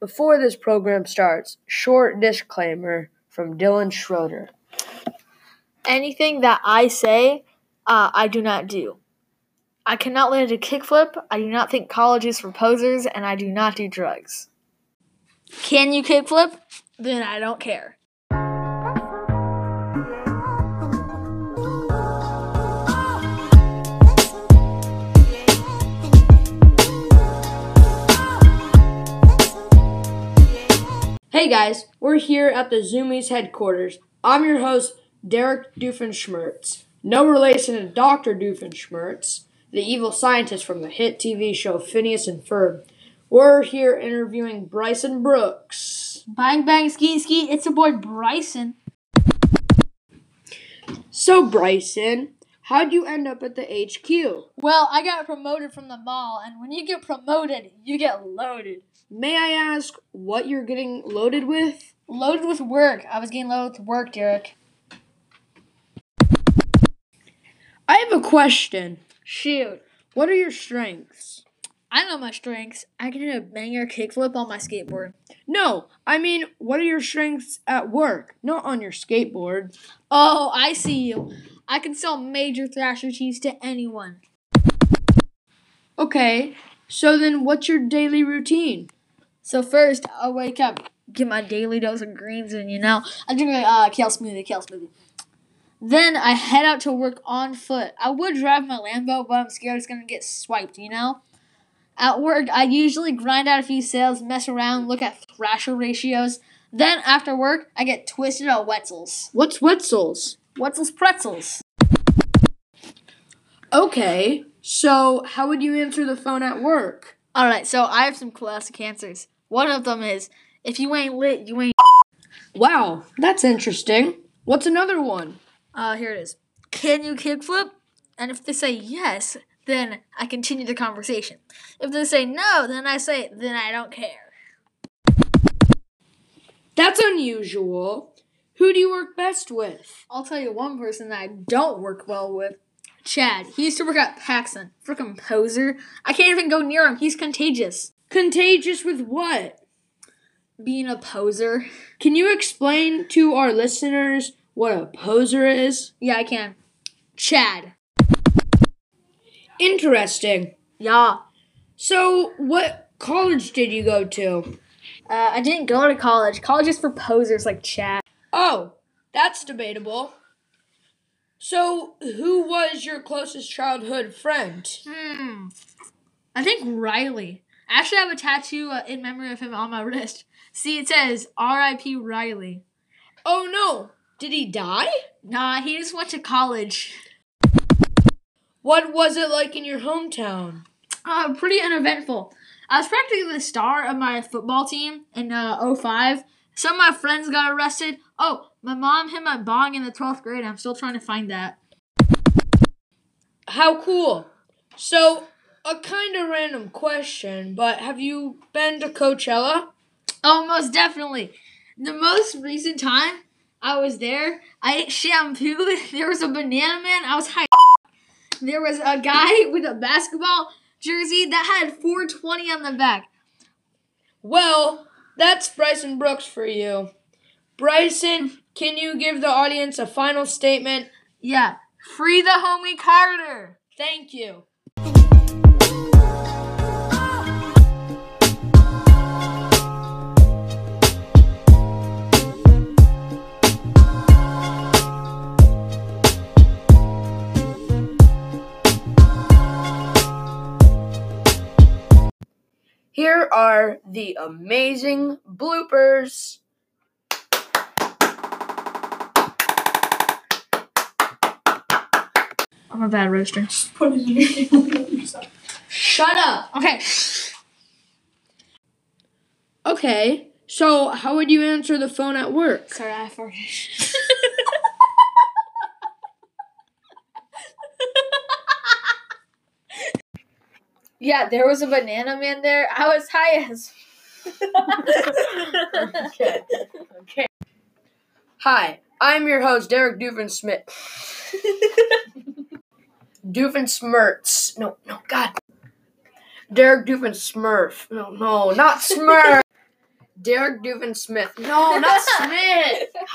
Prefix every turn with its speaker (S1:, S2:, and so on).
S1: Before this program starts, short disclaimer from Dylan Schroeder.
S2: Anything that I say, uh, I do not do. I cannot land a kickflip. I do not think college is for posers, and I do not do drugs. Can you kickflip? Then I don't care.
S1: Hey guys, we're here at the Zoomies headquarters. I'm your host, Derek Doofenshmirtz. No relation to Dr. Doofenshmirtz, the evil scientist from the hit TV show Phineas and Ferb. We're here interviewing Bryson Brooks.
S2: Bang bang ski ski, it's your boy Bryson.
S1: So, Bryson, how'd you end up at the HQ?
S2: Well, I got promoted from the mall, and when you get promoted, you get loaded.
S1: May I ask what you're getting loaded with?
S2: Loaded with work. I was getting loaded with work, Derek.
S1: I have a question.
S2: Shoot.
S1: What are your strengths?
S2: I know my strengths. I can do a banger kickflip on my skateboard.
S1: No, I mean, what are your strengths at work, not on your skateboard?
S2: Oh, I see you. I can sell major Thrasher cheese to anyone.
S1: Okay, so then what's your daily routine?
S2: So first, I'll wake up, get my daily dose of greens, and you know, I drink a uh, kale smoothie, kale smoothie. Then I head out to work on foot. I would drive my Lambo, but I'm scared it's gonna get swiped. You know. At work, I usually grind out a few sales, mess around, look at thrasher ratios. Then after work, I get twisted at Wetzel's.
S1: What's Wetzel's?
S2: Wetzel's pretzels.
S1: Okay, so how would you answer the phone at work?
S2: All right, so I have some classic answers. One of them is, if you ain't lit, you ain't.
S1: Wow, that's interesting. What's another one?
S2: Uh, here it is. Can you kickflip? And if they say yes, then I continue the conversation. If they say no, then I say, then I don't care.
S1: That's unusual. Who do you work best with?
S2: I'll tell you one person that I don't work well with. Chad. He used to work at PacSun. Frickin' poser. I can't even go near him. He's contagious.
S1: Contagious with what?
S2: Being a poser.
S1: Can you explain to our listeners what a poser is?
S2: Yeah, I can. Chad.
S1: Interesting.
S2: Yeah.
S1: So, what college did you go to?
S2: Uh, I didn't go to college. College is for posers like Chad.
S1: Oh, that's debatable. So, who was your closest childhood friend?
S2: Hmm. I think Riley. I actually have a tattoo uh, in memory of him on my wrist. See, it says R.I.P. Riley.
S1: Oh no, did he die?
S2: Nah, he just went to college.
S1: What was it like in your hometown?
S2: Uh, pretty uneventful. I was practically the star of my football team in uh, 05. Some of my friends got arrested. Oh, my mom hit my bong in the 12th grade. I'm still trying to find that.
S1: How cool. So, a kind of random question, but have you been to Coachella?
S2: Oh, most definitely. The most recent time I was there, I ate shampoo. There was a banana man. I was high. There was a guy with a basketball jersey that had 420 on the back.
S1: Well, that's Bryson Brooks for you. Bryson, can you give the audience a final statement?
S2: Yeah, free the homie Carter.
S1: Thank you. Here are the amazing bloopers.
S2: I'm a bad roaster.
S1: Shut up.
S2: Okay.
S1: Okay, so how would you answer the phone at work?
S2: Sorry, I farted. Yeah, there was a banana man there. I was high as.
S1: okay. okay. Hi, I'm your host, Derek Doofensmith. Doofensmirtz. No, no, God. Derek Doofensmurf. No, no, not Smurf. Derek Doofenshmirtz. No, not Smith.